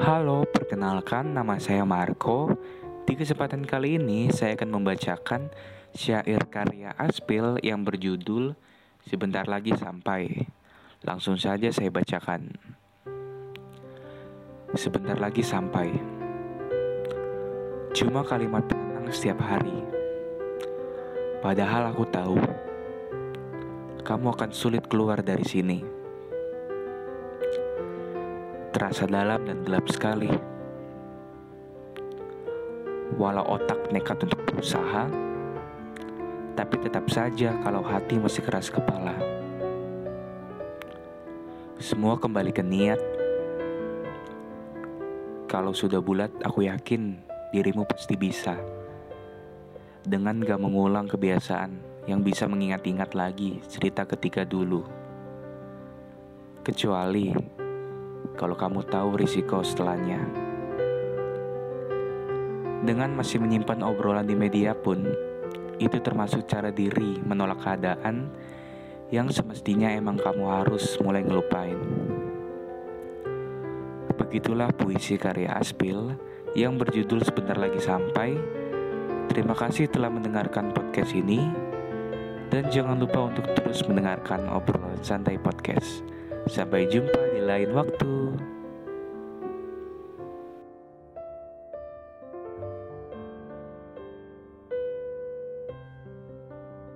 Halo, perkenalkan nama saya Marco. Di kesempatan kali ini saya akan membacakan syair karya Aspil yang berjudul Sebentar Lagi Sampai. Langsung saja saya bacakan. Sebentar lagi sampai. Cuma kalimat penenang setiap hari. Padahal aku tahu kamu akan sulit keluar dari sini. Terasa dalam dan gelap sekali. Walau otak nekat untuk berusaha, tapi tetap saja kalau hati masih keras kepala. Semua kembali ke niat. Kalau sudah bulat, aku yakin dirimu pasti bisa. Dengan gak mengulang kebiasaan yang bisa mengingat-ingat lagi cerita ketika dulu. Kecuali kalau kamu tahu risiko setelahnya. Dengan masih menyimpan obrolan di media pun, itu termasuk cara diri menolak keadaan yang semestinya emang kamu harus mulai ngelupain. Begitulah puisi karya Aspil yang berjudul Sebentar Lagi Sampai. Terima kasih telah mendengarkan podcast ini. Dan jangan lupa untuk terus mendengarkan obrolan santai podcast. Sampai jumpa di lain waktu.